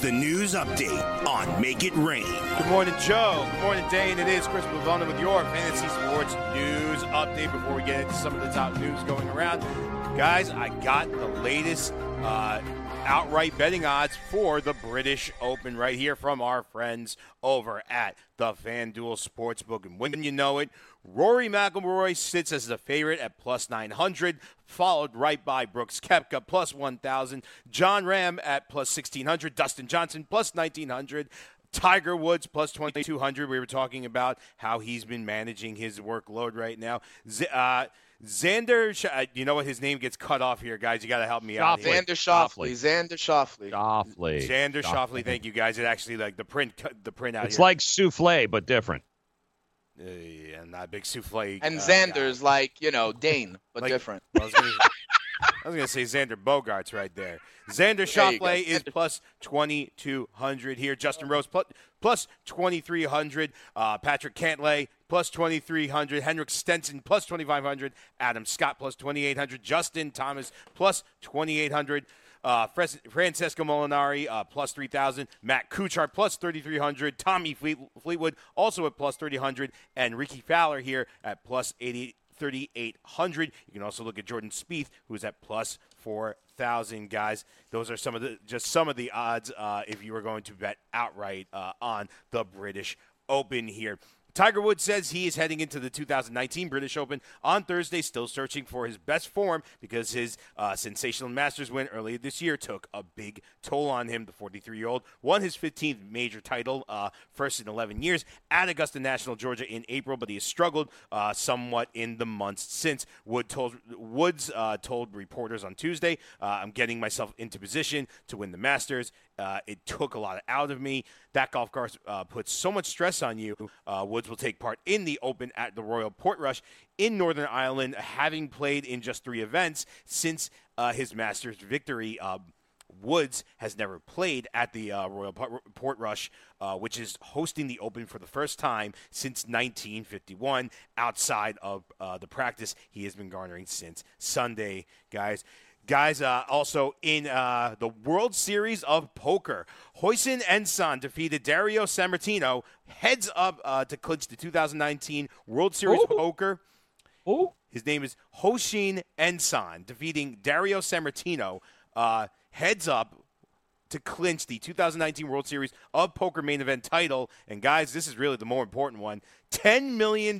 The news update on Make It Rain. Good morning, Joe. Good morning, Dane. It is Chris Pavona with your Fantasy Sports News Update. Before we get into some of the top news going around, guys, I got the latest uh, outright betting odds for the British Open right here from our friends over at the FanDuel Sportsbook. And when you know it, Rory McIlroy sits as the favorite at plus 900, followed right by Brooks Koepka plus 1,000, Jon Rahm at plus 1,600, Dustin Johnson plus 1,900. Tiger Woods plus 2,200. We were talking about how he's been managing his workload right now. Z- uh, Xander, Sh- uh, you know what? His name gets cut off here, guys. You got to help me out. Here. Xander Schauffele. Xander Schauffele. Schauffele. Xander Schauffele. Thank you, guys. It actually like the print, the print out. It's here. like souffle, but different. Uh, yeah, not big souffle. And uh, Xander's like, you know, Dane, but Like- different. guy. I was gonna- I was going to say Xander Bogaerts right there. Xander There you go. Schauffele is plus 2,200 here. Justin Rose plus, plus 2,300. Uh, Patrick Cantlay plus 2,300. Henrik Stenson plus 2,500. Adam Scott plus 2,800. Justin Thomas plus 2,800. Uh, Francesco Molinari uh, plus 3,000. Matt Kuchar plus 3,300. Tommy Fleet- Fleetwood also at plus 3,000. And Rickie Fowler here at plus 80. 3,800. You can also look at Jordan Spieth, who's at plus 4,000. Guys, those are some of the just some of the odds uh, if you were going to bet outright uh, on the British Open here. Tiger Woods says he is heading into the 2019 British Open on Thursday, still searching for his best form because his uh, sensational Masters win earlier this year took a big toll on him. The 43 year old won his 15th major title, uh, first in 11 years, at Augusta National, Georgia in April, but he has struggled uh, somewhat in the months since. Wood told, Woods uh, told reporters on Tuesday, uh, I'm getting myself into position to win the Masters. Uh, it took a lot out of me. That golf course uh, puts so much stress on you. Uh, Woods will take part in the Open at the Royal Portrush in Northern Ireland, having played in just three events since uh, his Masters victory. Uh, Woods has never played at the uh, Royal Port- Portrush, uh, which is hosting the Open for the first time since 1951. Outside of uh, the practice he has been garnering since Sunday, guys. Guys, uh, also in uh, the World Series of Poker, Hossein Ensan defeated Dario Sammartino, heads up uh, to clinch the 2019 World Series of Poker. Who? His name is Hossein Ensan, defeating Dario Sammartino, uh, heads up to clinch the 2019 World Series of Poker main event title. And guys, this is really the more important one: $10 million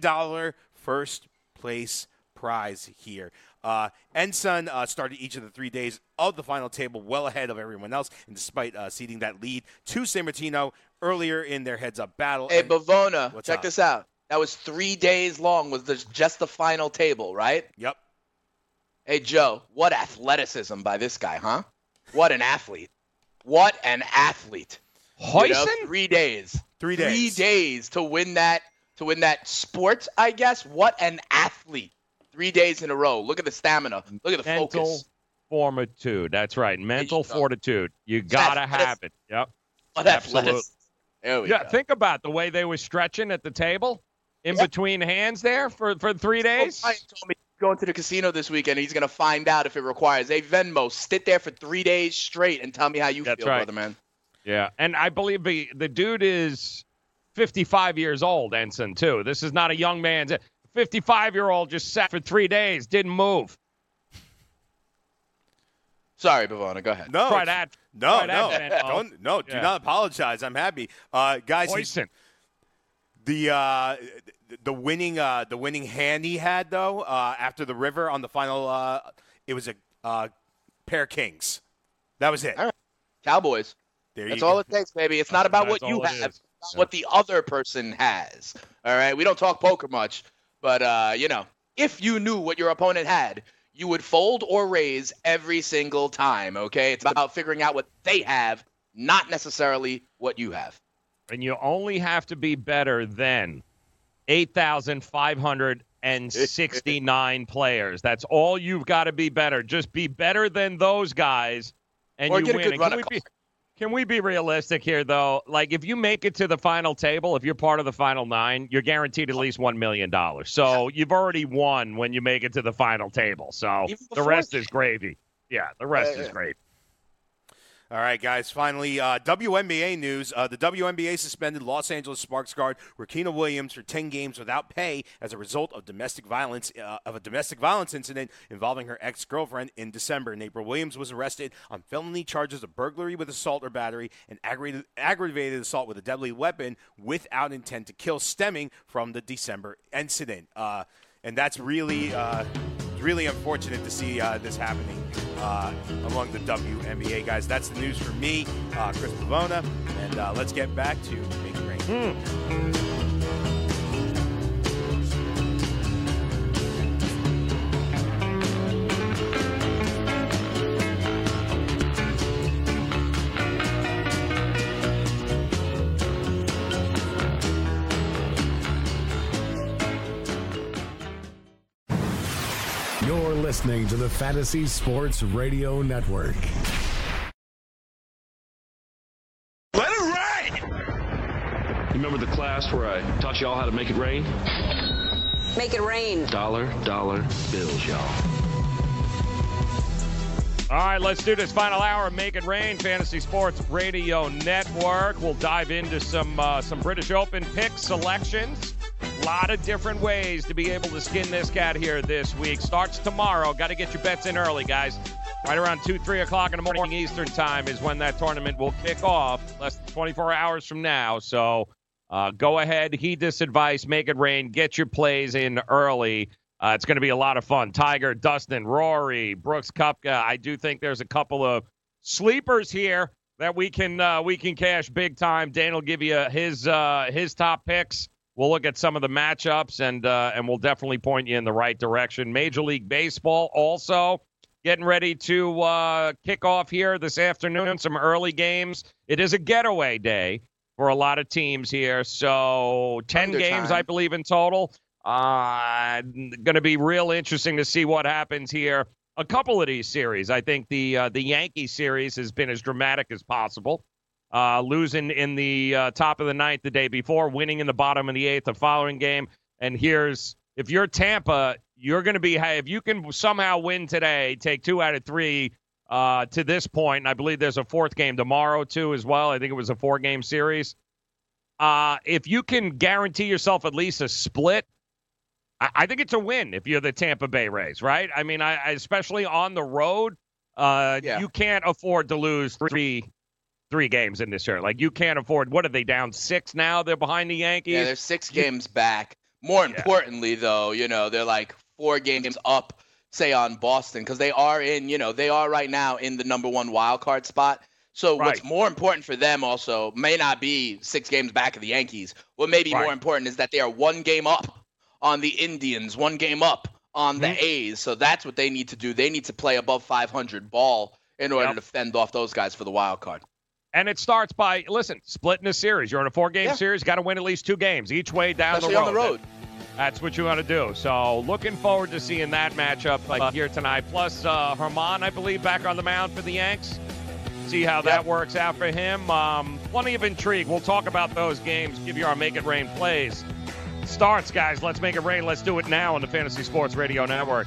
first place prize here. Uh, Ensan uh, started each of the three days of the final table well ahead of everyone else, and despite uh, ceding that lead to Sammartino earlier in their heads-up battle. Hey, and- Bavona, What's check up? this out. That was three days long. Was this just the final table, right? Yep. Hey, Joe, what athleticism by this guy, huh? What an athlete. What an athlete. You know, Hossein? three days. Three Three days. days to win that to win that sport, I guess. What an athlete. Three days in a row. Look at the stamina. Look at the focus. Mental focus. fortitude. That's right. Mental go. fortitude. You gotta That's- have it. Yep. Oh, what absolute- There we Yeah. go. Think about the way they were stretching at the table in Yeah. between hands there for, for three days. Ryan told me going to the casino this weekend. He's going to find out if it requires a Venmo. Sit there for three days straight and tell me how you That's feel, right. brother man. Yeah, and I believe the the dude is 55 years old, Ensan too. This is not a young man's. 55 year old just sat for three days, didn't move. Sorry, Bavona. Go ahead. No, Try that. No, Try no, that, don't, no. Do Yeah. not apologize. I'm happy, uh, guys. his- Hossein. The uh, the winning uh, the winning hand he had though uh, after the river on the final uh, it was a uh, pair of kings. That was it. All right. Cowboys. There That's you all go. it takes, baby. It's not about what you all it have, it's about what the other person has. All right. We don't talk poker much, but uh, you know, if you knew what your opponent had, you would fold or raise every single time. Okay, it's about figuring out what they have, not necessarily what you have. And you only have to be better than 8,569 players. That's all you've got to be better. Just be better than those guys, and Or you win. good And run can, of we be, can we be realistic here, though? Like, if you make it to the final table, if you're part of the final nine, you're guaranteed at least $1 million. So you've already won when you make it to the final table. So the rest that. is gravy. Yeah, the rest is yeah. gravy. All right, guys. Finally, uh, WNBA news. Uh, the WNBA suspended Los Angeles Sparks guard Riquna Williams for 10 games without pay as a result of domestic violence uh, of a domestic violence incident involving her ex-girlfriend in December. And April Williams was arrested on felony charges of burglary with assault or battery and aggravated, aggravated assault with a deadly weapon without intent to kill, stemming from the December incident. And that's really. Uh, really unfortunate to see uh, this happening uh, among the WNBA guys. That's the news for me, uh, Chris Pavona, and uh, let's get back to Make It Rain. You're listening to the Fantasy Sports Radio Network. Let it ride! Remember the class where I taught y'all how to make it rain? Make it rain. Dollar, dollar bills, y'all. All right, let's do this final hour. of Make it rain, Fantasy Sports Radio Network. We'll dive into some uh, some British Open pick selections. Lot of different ways to be able to skin this cat here this week. Starts tomorrow. Got to get your bets in early, guys. Right around two, three o'clock in the morning Eastern time is when that tournament will kick off. Less than 24 hours from now. So uh, go ahead, heed this advice, make it rain, get your plays in early. Uh, it's going to be a lot of fun. Tiger, Dustin, Rory, Brooks, Koepka. I do think there's a couple of sleepers here that we can uh, we can cash big time. Dan will give you his uh, his top picks. We'll look at some of the matchups and uh, and we'll definitely point you in the right direction. Major League Baseball also getting ready to uh, kick off here this afternoon. Some early games. It is a getaway day for a lot of teams here. So 10 Under games, time. I believe, in total. Uh, going to be real interesting to see what happens here. A couple of these series, I think the uh, the Yankee series has been as dramatic as possible. Uh, losing in the uh, top of the ninth the day before, winning in the bottom of the eighth the following game. And here's if you're Tampa, you're going to be hey, if you can somehow win today, take two out of three uh, to this point. And I believe there's a fourth game tomorrow too as well. I think it was a four game series. Uh, if you can guarantee yourself at least a split, I, I think it's a win if you're the Tampa Bay Rays, right? I mean, I, I especially on the road, uh, Yeah. you can't afford to lose three three games in this year. Like you can't afford. What are they down six now? They're behind the Yankees. Yeah, they're six games back. More importantly, though, you know, they're like four games up, say, on Boston, because they are in, you know, they are right now in the number one wild card spot. So what's more important for them also may not be six games back of the Yankees. What may be Right. more important is that they are one game up on the Indians, one game up on the Mm-hmm. A's. So that's what they need to do. They need to play above 500 ball in order Yep. to fend off those guys for the wild card. And it starts by listen, splitting a series. You're in a four game Yeah. series, got to win at least two games each way down Especially the road. on the road. That's what you want to do. So looking forward to seeing that matchup uh, here tonight. Plus uh, Germán, I believe, back on the mound for the Yanks. See how that Yep. works out for him. Um, plenty of intrigue. We'll talk about those games. Give you our make it rain plays. Starts, guys. Let's make it rain. Let's do it now on the Fantasy Sports Radio Network.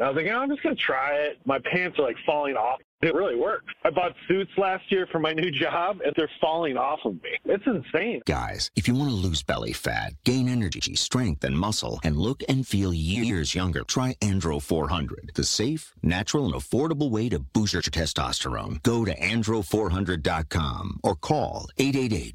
I was like, I'm just going to try it. My pants are like falling off. It really works. I bought suits last year for my new job, and they're falling off of me. It's insane. Guys, if you want to lose belly fat, gain energy, strength, and muscle, and look and feel years younger, try Andro 400, the safe, natural, and affordable way to boost your testosterone. Go to andro400.com or call 888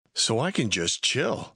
So I can just chill.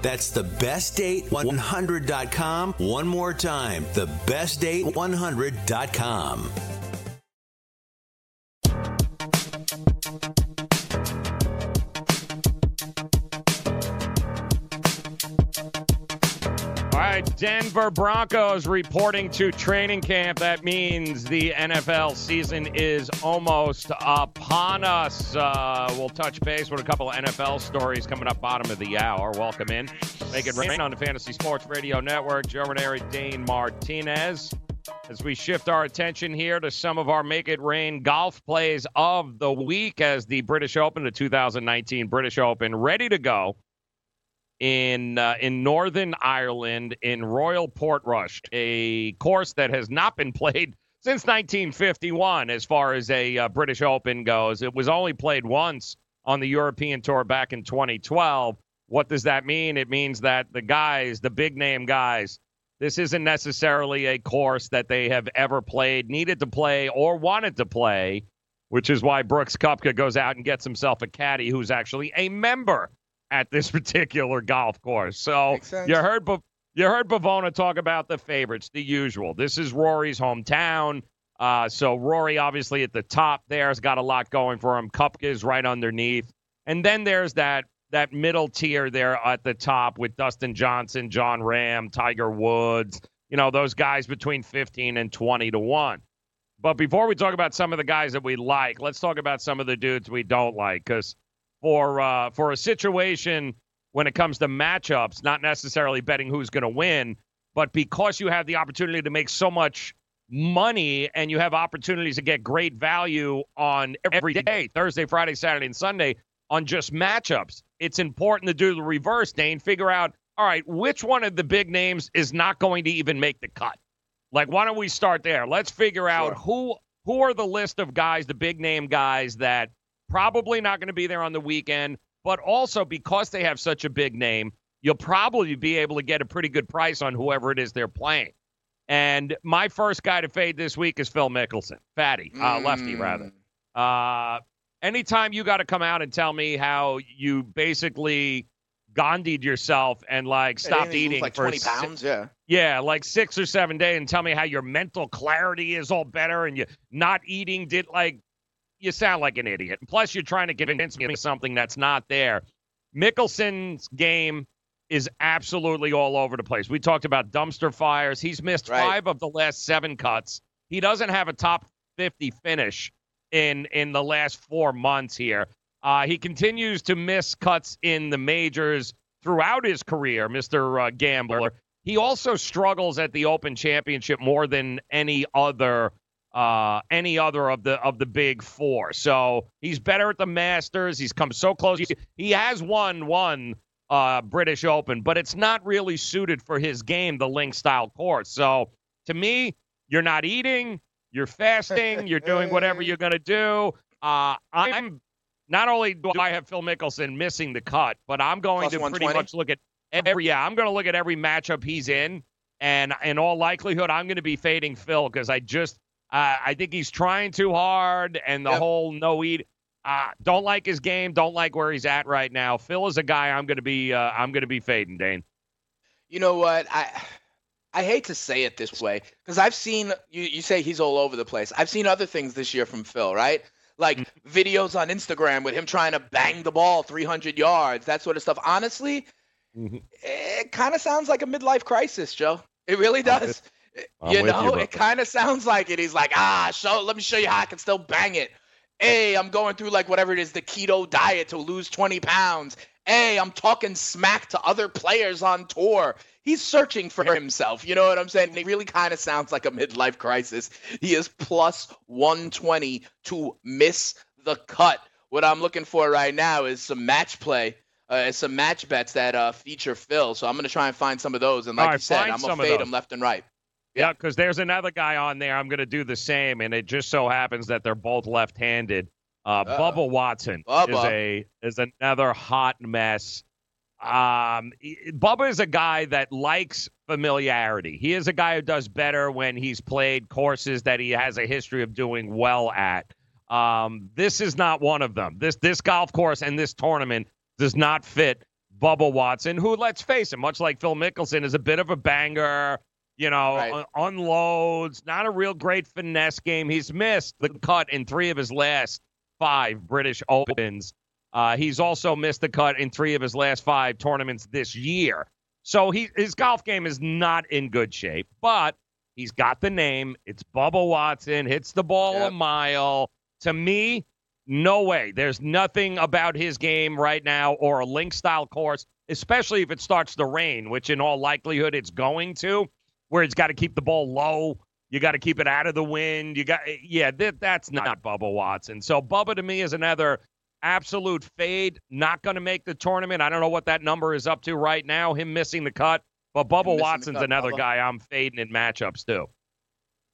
That's thebestdate100.com. One more time, thebestdate100.com. right, Denver Broncos reporting to training camp. That means the NFL season is almost upon us. Uh, we'll touch base with a couple of NFL stories coming up bottom of the hour. Welcome in. Make it rain on the Fantasy Sports Radio Network. Joe Ranieri, Dane Martinez. As we shift our attention here to some of our Make It Rain golf plays of the week as the British Open, the 2019 British Open, ready to go in uh, in Northern Ireland in Royal Portrush, a course that has not been played since 1951 as far as a uh, British Open goes. It was only played once on the European Tour back in 2012. What does that mean? It means that the guys, the big name guys, this isn't necessarily a course that they have ever played, needed to play, or wanted to play, which is why Brooks Koepka goes out and gets himself a caddy who's actually a member at this particular golf course. So you heard you heard Bavona talk about the favorites, the usual. This is Rory's hometown. Uh, so Rory obviously at the top there has got a lot going for him. Koepka is right underneath. And then there's that that middle tier there at the top with Dustin Johnson, Jon Rahm, Tiger Woods, you know, those guys between 15 and 20 to 1. But before we talk about some of the guys that we like, let's talk about some of the dudes we don't like cuz for uh, for a situation when it comes to matchups, not necessarily betting who's going to win, but because you have the opportunity to make so much money and you have opportunities to get great value on every day, Thursday, Friday, Saturday, and Sunday on just matchups. It's important to do the reverse, Dane. Figure out, all right, which one of the big names is not going to even make the cut. Like, why don't we start there? Let's figure out who who are the list of guys, the big name guys that probably not going to be there on the weekend, but also because they have such a big name, you'll probably be able to get a pretty good price on whoever it is they're playing. And my first guy to fade this week is Phil Mickelson, fatty, uh, lefty rather. Uh, anytime you got to come out and tell me how you basically Gandhi'd yourself and like stopped didn't he lose, eating like for 20 si- pounds. Yeah. yeah, like six or seven days, and tell me how your mental clarity is all better, and you not eating did like you sound like an idiot. And plus, you're trying to convince me of something that's not there. Mickelson's game is absolutely all over the place. We talked about dumpster fires. He's missed Right. five of the last seven cuts. He doesn't have a top 50 finish in in the last four months here. Uh, he continues to miss cuts in the majors throughout his career, Mr. Uh, Gambler. He also struggles at the Open Championship more than any other uh, any other of the of the big four. So he's better at the Masters. He's come so close. He, he has won one uh, British Open, but it's not really suited for his game, the link style course. So to me, you're not eating, you're fasting, you're doing whatever you're going to do. Uh, I'm not only do I have Phil Mickelson missing the cut, but I'm going Plus to pretty much look at every. Yeah, I'm going to look at every matchup he's in, and in all likelihood, I'm going to be fading Phil because I just uh, I think he's trying too hard, and the Yep. whole no eat. Uh, don't like his game. Don't like where he's at right now. Phil is a guy I'm going to be. Uh, I'm going to be fading, Dane. You know what? I I hate to say it this way because I've seen you. You say he's all over the place. I've seen other things this year from Phil, right? Like Mm-hmm. videos on Instagram with him trying to bang the ball 300 yards, that sort of stuff. Honestly, Mm-hmm. it kind of sounds like a midlife crisis, Joe. It really does. I'm you know, you, it kind of sounds like it. He's like, ah, show. Let me show you how I can still bang it. Hey, I'm going through like whatever it is, the keto diet to lose 20 pounds. Hey, I'm talking smack to other players on tour. He's searching for himself. You know what I'm saying? It really kind of sounds like a midlife crisis. He is plus 120 to miss the cut. What I'm looking for right now is some match play. Uh, some match bets that uh, feature Phil. So I'm going to try and find some of those. And like right, you said, I'm going to fade those. him left and right. Yeah, because there's another guy on there. I'm going to do the same, and it just so happens that they're both left-handed. Uh. Bubba Watson is a is another hot mess. Um, Bubba is a guy that likes familiarity. He is a guy who does better when he's played courses that he has a history of doing well at. Um, this is not one of them. This this golf course and this tournament does not fit Bubba Watson, who, let's face it, much like Phil Mickelson, is a bit of a banger. You know, Right. un- unloads, not a real great finesse game. He's missed the cut in three of his last five British Opens. Uh, he's also missed the cut in three of his last five tournaments this year. So he his golf game is not in good shape, but he's got the name. It's Bubba Watson, hits the ball a mile. To me, no way. There's nothing about his game right now or a link style course, especially if it starts to rain, which in all likelihood it's going to, where it's got to keep the ball low. You got to keep it out of the wind. You got, yeah, that, that's not Bubba Watson. So Bubba to me is another absolute fade. Not going to make the tournament. I don't know what that number is up to right now. Him missing the cut, but Bubba Watson's cut, another Bubba. guy I'm fading in matchups too.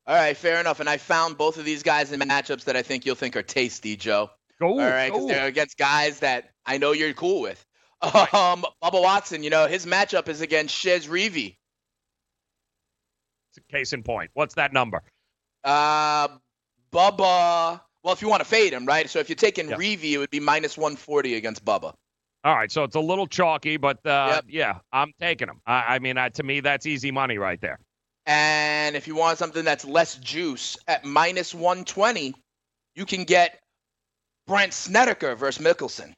All right, fair enough. And I found both of these guys in matchups that I think you'll think are tasty, Joe. Go, All right, because they're against guys that I know you're cool with. Um, Bubba Watson, you know, his matchup is against Chez Reavie. Case in point. What's that number? Uh, Bubba. Well, if you want to fade him, right? So if you're taking Yeah. It would be minus 140 against Bubba. All right, so it's a little chalky, but uh, Yep. yeah, I'm taking him. I, I mean, uh, to me, that's easy money right there. And if you want something that's less juice at minus 120, you can get Brandt Snedeker versus Mickelson.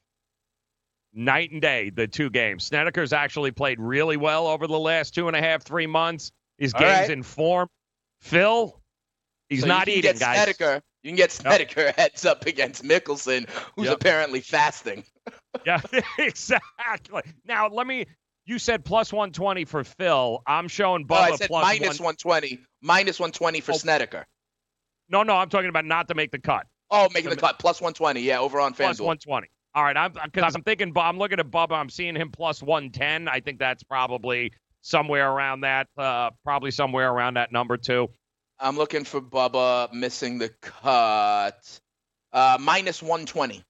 Night and day, the two games. Snedeker's actually played really well over the last two and a half, three months. His All game's right. in form. Phil, he's So not you can eating, get guys. Snedeker. You can get Snedeker heads up against Mickelson, who's Yep. apparently fasting. Yeah, exactly. Now, let me. You said plus 120 for Phil. I'm showing Bubba I said plus minus one- 120. Minus 120 for Oh. Snedeker. No, no, I'm talking about not to make the cut. Oh, making the cut. Plus 120. Yeah, over on Plus FanDuel. 120. All right, I'm because I'm thinking. Bob, I'm looking at Bubba. I'm seeing him plus 110. I think that's probably somewhere around that. Uh, probably somewhere around that number two. I'm looking for Bubba missing the cut. Uh, minus 120.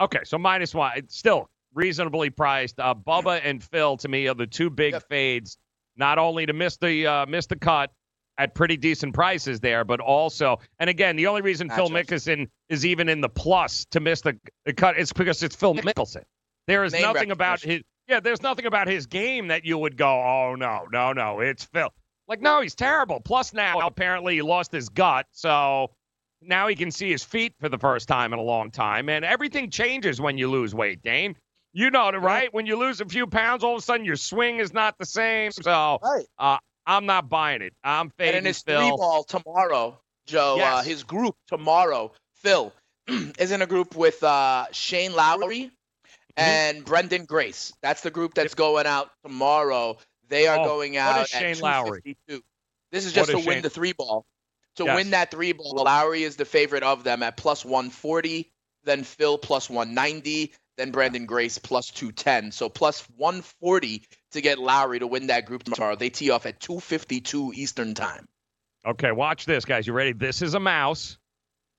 Okay, so minus one. It's still reasonably priced. Uh, Bubba and Phil to me are the two big fades. Not only to miss the uh, miss the cut at pretty decent prices there, but also, and again, the only reason Phil. Mickelson is even in the plus to miss the, the cut is because it's Phil Mickelson. There is Name nothing about his. Yeah, there's nothing about his game that you would go, oh no, no, no, it's Phil. Like, no, he's terrible. Plus, now apparently he lost his gut, so now he can see his feet for the first time in a long time. And everything changes when you lose weight, Dane. You know it, right? When you lose a few pounds, all of a sudden your swing is not the same. So uh, I'm not buying it. I'm fading And in his Phil. three ball tomorrow, Joe, uh, his group tomorrow, Phil, is in a group with uh, Shane Lowry Mm-hmm. and Branden Grace. That's the group that's going out tomorrow. They are Oh, going what out at Shane Lowry? 252. This is What just to is win Shane- the three ball. To Yes. win that three ball, Lowry is the favorite of them at plus 140, then Phil plus 190, then Branden Grace plus 210. So plus 140 to get Lowry to win that group tomorrow. They tee off at 252 Eastern time. Okay, watch this, guys. You ready? This is a mouse.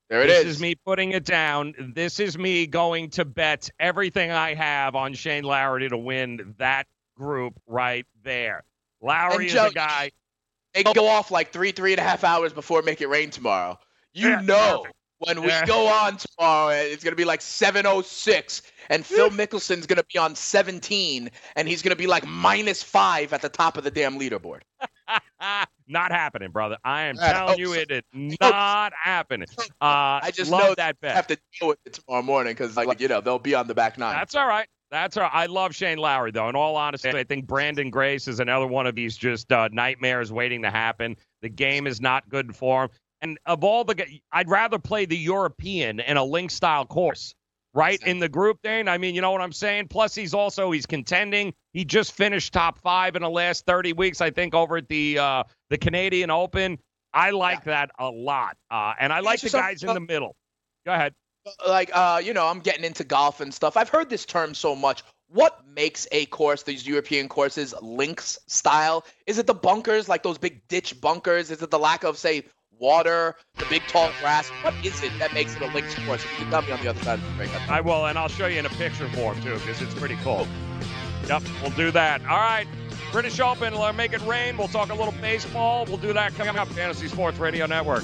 There it this is. is me putting it down. This is me going to bet everything I have on Shane Lowry to win that group right there. Lowry is a guy. They go off like three, three and a half hours before Make It Rain tomorrow. You Yeah, know perfect. When we go on tomorrow, it's going to be like 7.06, and Phil Mickelson's going to be on 17, and he's going to be like minus five at the top of the damn leaderboard. not happening, brother. I am I telling you, so. it is not happening. Uh, I just love know that I have to deal with it tomorrow morning because, like, you know, they'll be on the back nine. That's all right. That's all right. I love Shane Lowry, though. In all honesty, I think Branden Grace is another one of these just uh, nightmares waiting to happen. The game is not good for him. And of all the, I'd rather play the European in a link style course, right? In the group, thing. I mean, you know what I'm saying? Plus, he's also he's contending. He just finished top five in the last 30 weeks, I think, over at the uh, the Canadian Open. I like that a lot, uh, and I like the guys in the middle. Go ahead. like uh you know i'm getting into golf and stuff i've heard this term so much what makes a course these european courses links style is it the bunkers like those big ditch bunkers is it the lack of say water the big tall grass what is it that makes it a links course you can tell me on the other side of the break I will, and I'll show you in a picture form too, because it's pretty cool. Yep, we'll do that. All right, British Open, make it rain. We'll talk a little baseball. We'll do that coming up. Fantasy Sports Radio Network.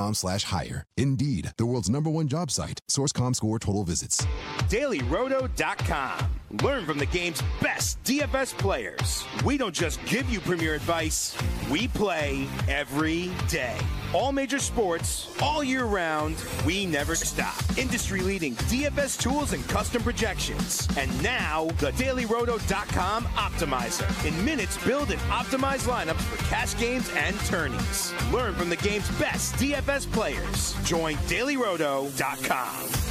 slash hire. Indeed, the world's number one job site. Source.com score total visits. DailyRoto.com. Learn from the game's best DFS players. We don't just give you premier advice, we play every day. All major sports, all year round, we never stop. Industry leading DFS tools and custom projections. And now, the DailyRoto.com Optimizer. In minutes, build and optimize lineups for cash games and tourneys. Learn from the game's best DFS players. Join DailyRoto.com.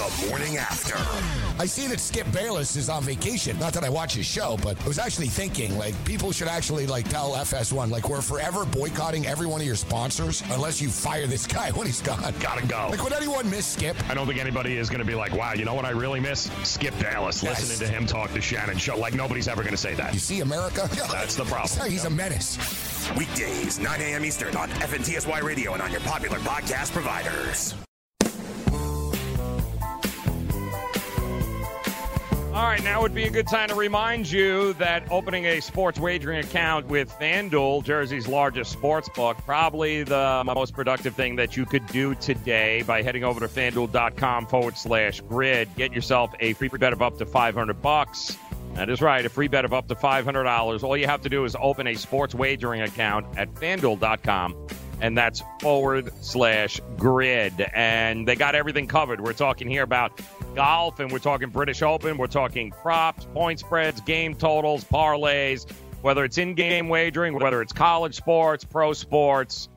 The morning after. I see that Skip Bayless is on vacation. Not that I watch his show, but I was actually thinking like people should actually like tell FS1 like we're forever boycotting every one of your sponsors unless you fire this guy when he's gone. Gotta go. Like would anyone miss Skip? I don't think anybody is going to be like, wow, you know what I really miss? Skip Bayless. Yes. Listening to him talk to Shannon Sharpe. Like nobody's ever going to say that. You see America? That's the problem. He's a menace. Weekdays, 9 a.m. Eastern on FNTSY Radio and on your popular podcast providers. All right, now would be a good time to remind you that opening a sports wagering account with FanDuel, Jersey's largest sports book, probably the most productive thing that you could do today by heading over to fanduel.com forward slash grid. Get yourself a free bet of up to 500 bucks. That is right, a free bet of up to $500. All you have to do is open a sports wagering account at fanduel.com, and that's forward slash grid. And they got everything covered. We're talking here about golf, and we're talking British Open. We're talking props, point spreads, game totals, parlays, whether it's in game wagering, whether it's college sports, pro sports.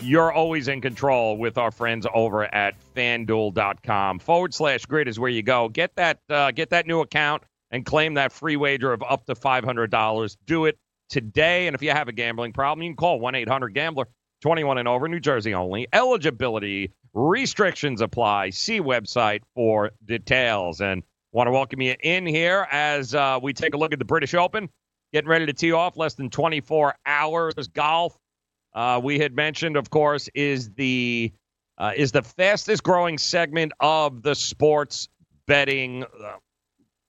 You're always in control with our friends over at fanduel.com. Forward slash grid is where you go. Get that, uh, get that new account and claim that free wager of up to $500. Do it today. And if you have a gambling problem, you can call 1 800 Gambler, 21 and over, New Jersey only. Eligibility restrictions apply. See website for details. And want to welcome you in here as uh, we take a look at the British Open. Getting ready to tee off less than 24 hours. Golf, uh, we had mentioned, of course, is the uh, is the fastest growing segment of the sports betting uh,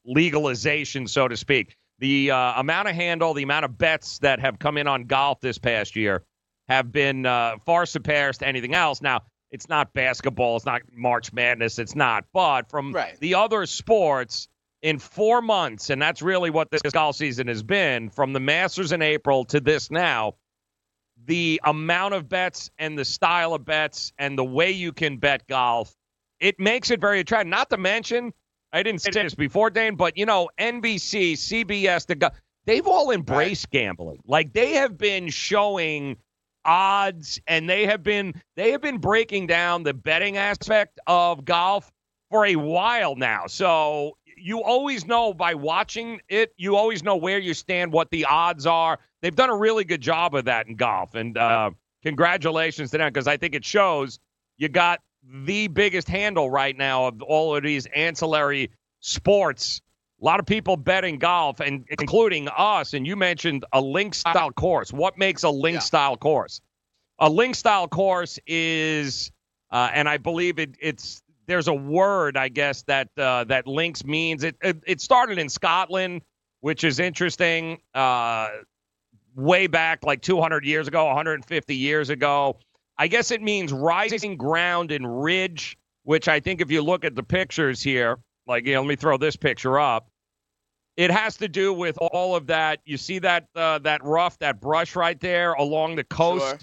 legalization, so to speak. The uh, amount of handle, the amount of bets that have come in on golf this past year have been uh, far surpassed anything else. Now, it's not basketball, it's not March Madness, it's not. But from Right. the other sports, in four months, and that's really what this golf season has been, from the Masters in April to this now, the amount of bets and the style of bets and the way you can bet golf, it makes it very attractive. Not to mention, I didn't say this before, Dane, but you know, NBC, CBS, the go- they've all embraced gambling. Like they have been showing odds and they have been they have been breaking down the betting aspect of golf for a while now. So you always know by watching it, you always know where you stand, what the odds are. They've done a really good job of that in golf. And uh, congratulations to them because I think it shows you got the biggest handle right now of all of these ancillary sports. A lot of people betting golf, and including us. And you mentioned a link style course. What makes a link style course? A link style course is, uh, and I believe it, it's there's a word I guess that uh, that links means. It, it it started in Scotland, which is interesting. Uh, way back like 200 years ago, 150 years ago. I guess it means rising ground and ridge, which I think if you look at the pictures here, like, you know, let me throw this picture up. It has to do with all of that. You see that uh, that rough, that brush right there along the coast. Sure.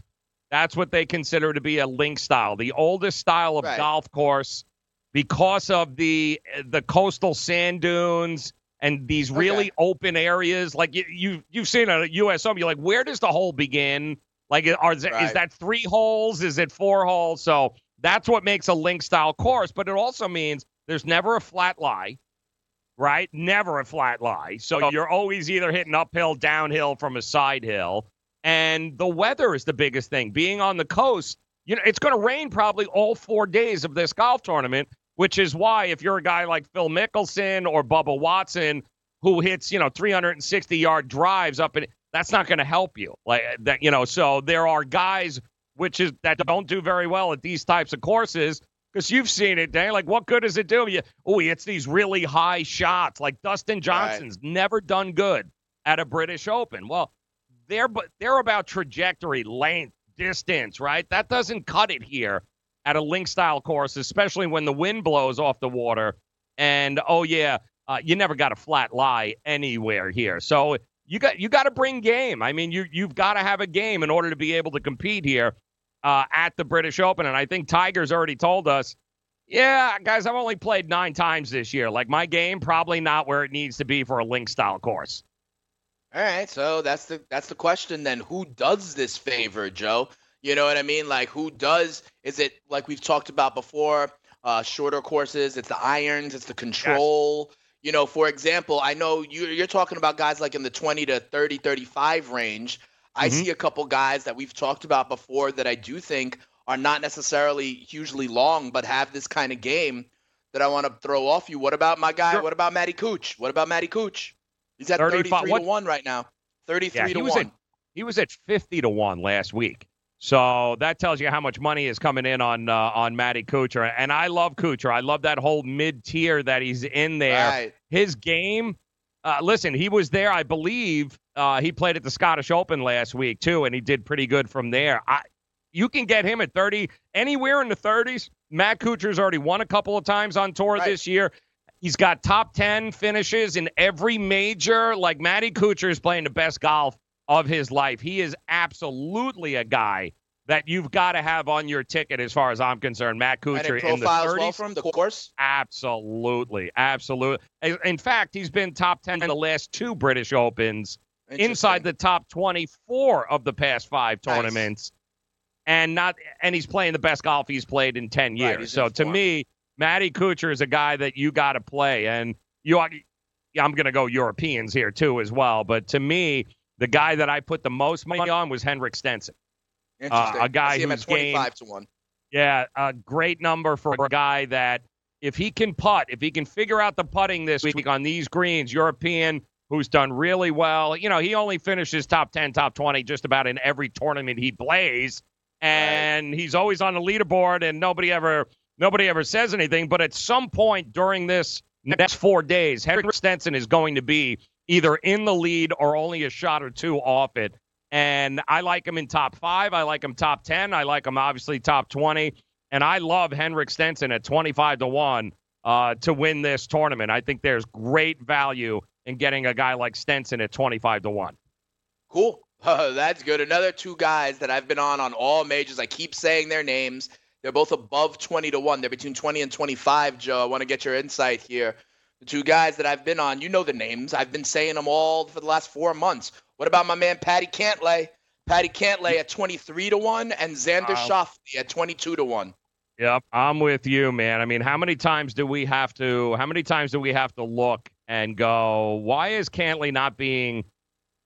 That's what they consider to be a link style, the oldest style of Right. golf course, because of the the coastal sand dunes and these really open areas. Like you, you you've seen a U.S. Open, you're like, where does the hole begin? Like, are, is Right. that three holes? Is it four holes? So that's what makes a link style course. But it also means there's never a flat lie, right? Never a flat lie. So oh. you're always either hitting uphill, downhill from a side hill. And the weather is the biggest thing. Being on the coast, you know, it's going to rain probably all four days of this golf tournament, which is why if you're a guy like Phil Mickelson or Bubba Watson who hits, you know, 360 yard drives up and that's not going to help you. Like that, you know, so there are guys which is that don't do very well at these types of courses because you've seen it, Dan. Like, what good does it do? You, oh, he hits these really high shots. Like Dustin Johnson's never done good at a British Open. Well, they're but they're about trajectory, length, distance, right? That doesn't cut it here. at a link style course, especially when the wind blows off the water. And oh yeah, uh, you never got a flat lie anywhere here. So you got you got to bring game. I mean, you you've got to have a game in order to be able to compete here uh, at the British Open. And I think Tiger's already told us, yeah, guys, I've only played nine times this year. Like my game, probably not where it needs to be for a link style course. All right, so that's the that's the question then. Who does this favor, Joe? You know what I mean? Like who does? Is it like we've talked about before? Uh, shorter courses. It's the irons. It's the control. Yes. You know, for example, I know you, you're talking about guys like in the 20 to 30, 35 range. I mm-hmm. see a couple guys that we've talked about before that I do think are not necessarily hugely long, but have this kind of game that I want to throw off you. What about my guy? Sure. What about Matty Cooch? What about Matty Cooch? He's at 33 to 1 right now. 33 yeah, to 1. At, he was at 50 to 1 last week. So that tells you how much money is coming in on uh, on Matty Kuchar. And I love Kuchar. I love that whole mid tier that he's in there. Right. His game, uh, listen, he was there, I believe. Uh, he played at the Scottish Open last week, too, and he did pretty good from there. I, you can get him at 30, anywhere in the 30s. Matt Kuchar's already won a couple of times on tour right. this year. He's got top 10 finishes in every major. Like Matty Kuchar is playing the best golf of his life. He is absolutely a guy that you've got to have on your ticket as far as I'm concerned. Matt Kuchar in the 30s. Well from the course? Absolutely. Absolutely. In fact, he's been top 10 in the last two British Opens, inside the top 24 of the past five tournaments. Nice. And not and he's playing the best golf he's played in 10 years. Right, so to me, Matty Kuchar is a guy that you got to play, and you. I'm going to go Europeans here too as well, but to me, the guy that I put the most money on was Henrik Stenson. Uh, a guy who's game, to one. Yeah, a great number for a guy that if he can putt, if he can figure out the putting this week on these greens, European who's done really well. You know, he only finishes top 10, top 20 just about in every tournament he plays. And right. he's always on the leaderboard and nobody ever Nobody ever says anything, but at some point during this next four days, Henrik Stenson is going to be either in the lead or only a shot or two off it. And I like him in top five. I like him top 10. I like him obviously top 20. And I love Henrik Stenson at 25 to 1 uh, to win this tournament. I think there's great value in getting a guy like Stenson at 25 to 1. Cool. Uh, that's good. Another two guys that I've been on on all majors. I keep saying their names. They're both above 20 to 1. They're between 20 and 25, Joe. I want to get your insight here. The two guys that I've been on, you know the names. I've been saying them all for the last four months. What about my man Patty Cantlay? Patty Cantlay at 23 to 1 and Xander wow. Schauffele at 22 to 1. Yep, I'm with you, man. I mean, how many times do we have to how many times do we have to look and go, why is Cantlay not being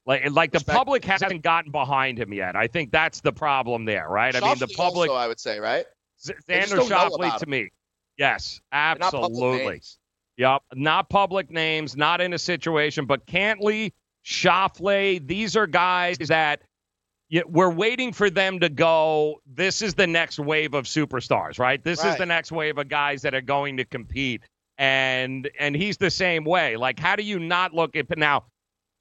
like like the Respect. public hasn't gotten behind him yet. I think that's the problem there, right? Schauffele I mean, the public also, I would say, right? Xander Schauffele to me. Yes, absolutely. Yep, not public names, not in a situation, but Cantlay, Schauffele, these are guys that we're waiting for them to go. This is the next wave of superstars, right? This right. is the next wave of guys that are going to compete, and and he's the same way. Like, how do you not look at now?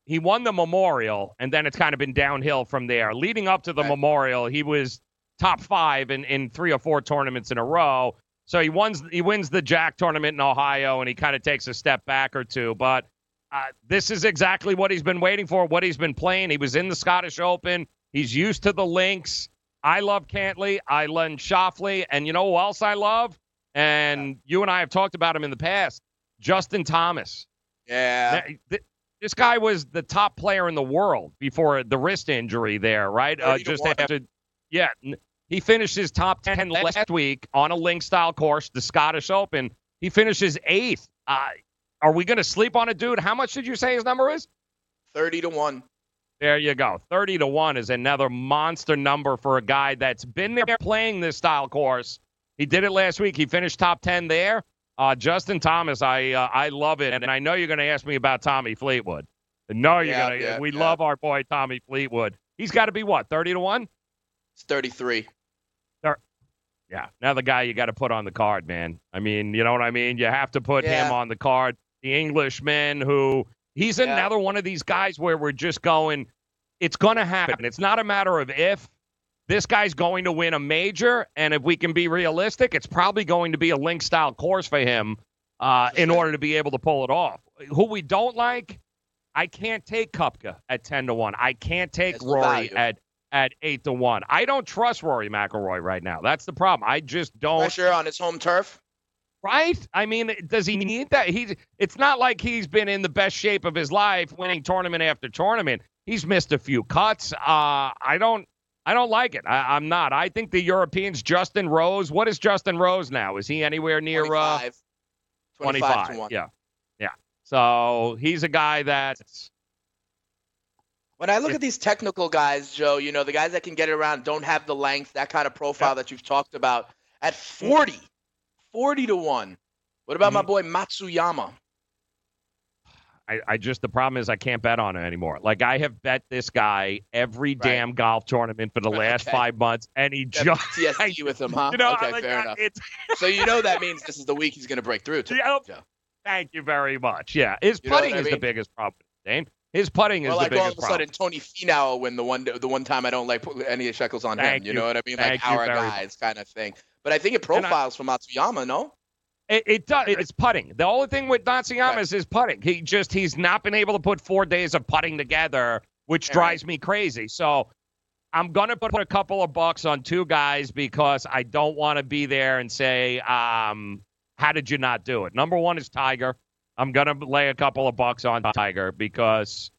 He won the Memorial, and then it's kind of been downhill from there. Leading up to the right. Memorial, he was top five in, in three or four tournaments in a row. So he wins he wins the Jack tournament in Ohio, and he kind of takes a step back or two. But uh, this is exactly what he's been waiting for, what he's been playing. He was in the Scottish Open. He's used to the links. I love Cantlay. I love Schauffele. And you know who else I love? And you and I have talked about him in the past. Justin Thomas. Yeah. This guy was the top player in the world before the wrist injury there, right? Uh, just after, yeah, he finishes top 10 last week on a link style course, the Scottish Open. He finishes eighth. Uh, are we going to sleep on it, dude? How much did you say his number is? 30 to 1. There you go. 30 to 1 is another monster number for a guy that's been there playing this style course. He did it last week. He finished top 10 there. Uh, Justin Thomas, I uh, I love it. And I know you're going to ask me about Tommy Fleetwood. No, you're yeah, going to. Yeah, we yeah. love our boy Tommy Fleetwood. He's got to be what, 30 to 1? It's 33. Yeah. Now the guy you got to put on the card, man. I mean, you know what I mean? You have to put him on the card. The Englishman who he's yeah. another one of these guys where we're just going, it's going to happen. It's not a matter of if, this guy's going to win a major, and if we can be realistic, it's probably going to be a link style course for him uh, in order to be able to pull it off. Who we don't like, I can't take Koepka at ten to one. I can't take Rory at at eight to one. I don't trust Rory McIlroy right now. That's the problem. I just don't. Pressure on his home turf. Right? I mean, does he need that? He's. It's not like he's been in the best shape of his life, winning tournament after tournament. He's missed a few cuts. Uh, I don't. I don't like it. I, I'm not. I think the Europeans, Justin Rose. What is Justin Rose now? Is he anywhere near uh, 25. 25 to 1. Yeah, yeah. So he's a guy that's When I look at these technical guys, Joe, you know, the guys that can get it around, don't have the length, that kind of profile that you've talked about, at 40, 40 to 1. What about my Mm-hmm. boy Matsuyama? I, I just the problem is I can't bet on it anymore. Like I have bet this guy every damn golf tournament for the last Okay. five months, and he just PTSD with him, huh? You know, okay, like, fair enough. so you know that means this is the week he's going to break through. To, Yeah, Thank you very much. Yeah, his You putting I is the biggest problem, Dane. His putting is Or the like all of a problem. sudden Tony Finau win the one the one time I don't like put any shekels on Thank him. You, you. know what I mean? Like Thank you power very guys kind of thing. But I think it And I- profiles for Matsuyama, no? It, it does. It's putting. The only thing with Matsuyama is his putting. He just he's not been able to put four days of putting together, which All drives me crazy. So I'm gonna put a couple of bucks on two guys because I don't want to be there and say, um, "How did you not do it?" Number one is Tiger. I'm gonna lay a couple of bucks on Tiger because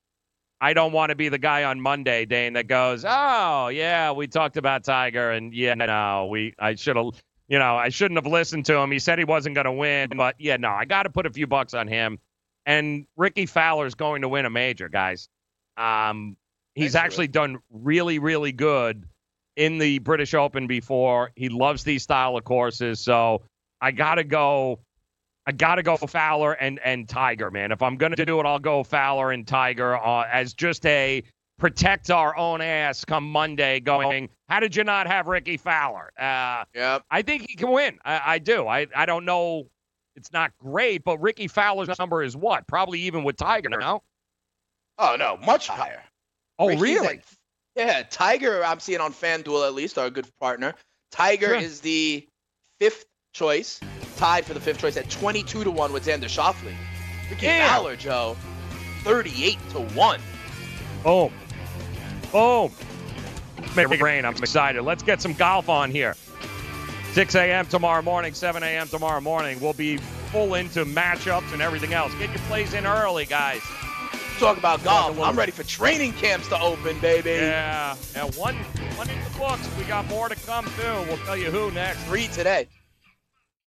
I don't want to be the guy on Monday, Dane, that goes, "Oh yeah, we talked about Tiger, and yeah, no, we I should have." you know, I shouldn't have listened to him. He said he wasn't going to win, but yeah, no, I got to put a few bucks on him. And Rickie Fowler's going to win a major, guys. Um, he's actually done really, really good in the British Open before. He loves these style of courses, so I got to go. I got to go Fowler and and Tiger, man. If I'm going to do it, I'll go Fowler and Tiger uh, as just a protect our own ass come Monday. Going, how did you not have Rickie Fowler? Uh, yep. I think he can win. I, I do. I I don't know. It's not great, but Rickie Fowler's number is what? Probably even with Tiger now. Oh no, much higher. Oh, Rickie's really? at- yeah, Tiger. I'm seeing on FanDuel at least, our good partner. Tiger Sure. is the fifth choice, tied for the fifth choice at 22 to one with Xander Schauffele. Rickie Damn. Fowler, Joe, 38 to one. Boom. Boom. Make it rain. I'm excited. Let's get some golf on here. 6 a.m. tomorrow morning, 7 a.m. tomorrow morning. We'll be full into matchups and everything else. Get your plays in early, guys. Talk about golf. little I'm ready for training camps to open, baby. Yeah. Yeah, one, one in the books. We got more to come, too. We'll tell you who next. Three today.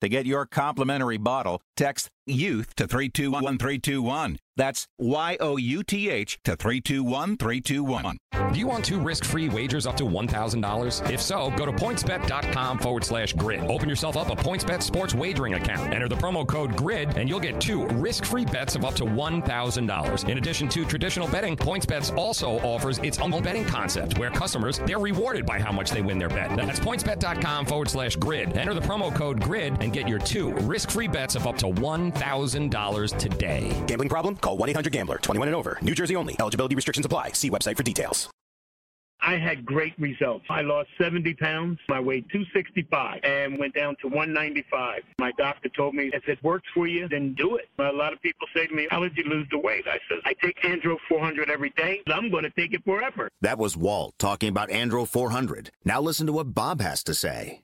To get your complimentary bottle, text YOUTH to 321321. That's Y O U T H to 321321. Do you want two risk-free wagers up to $1,000? If so, go to pointsbet.com forward slash grid. Open yourself up a PointsBet sports wagering account. Enter the promo code GRID and you'll get two risk-free bets of up to $1,000. In addition to traditional betting, PointsBet also offers its own betting concept where customers, they're rewarded by how much they win their bet. That's pointsbet.com forward slash grid. Enter the promo code GRID and get your two risk-free bets of up to $1,000 today. Gambling problem? Call 1 800 Gambler. 21 and over. New Jersey only. Eligibility restrictions apply. See website for details. I had great results. I lost 70 pounds. I weighed 265 and went down to 195. My doctor told me, if it works for you, then do it. A lot of people say to me, how did you lose the weight? I said, I take Andro 400 every day. I'm going to take it forever. That was Walt talking about Andro 400. Now listen to what Bob has to say.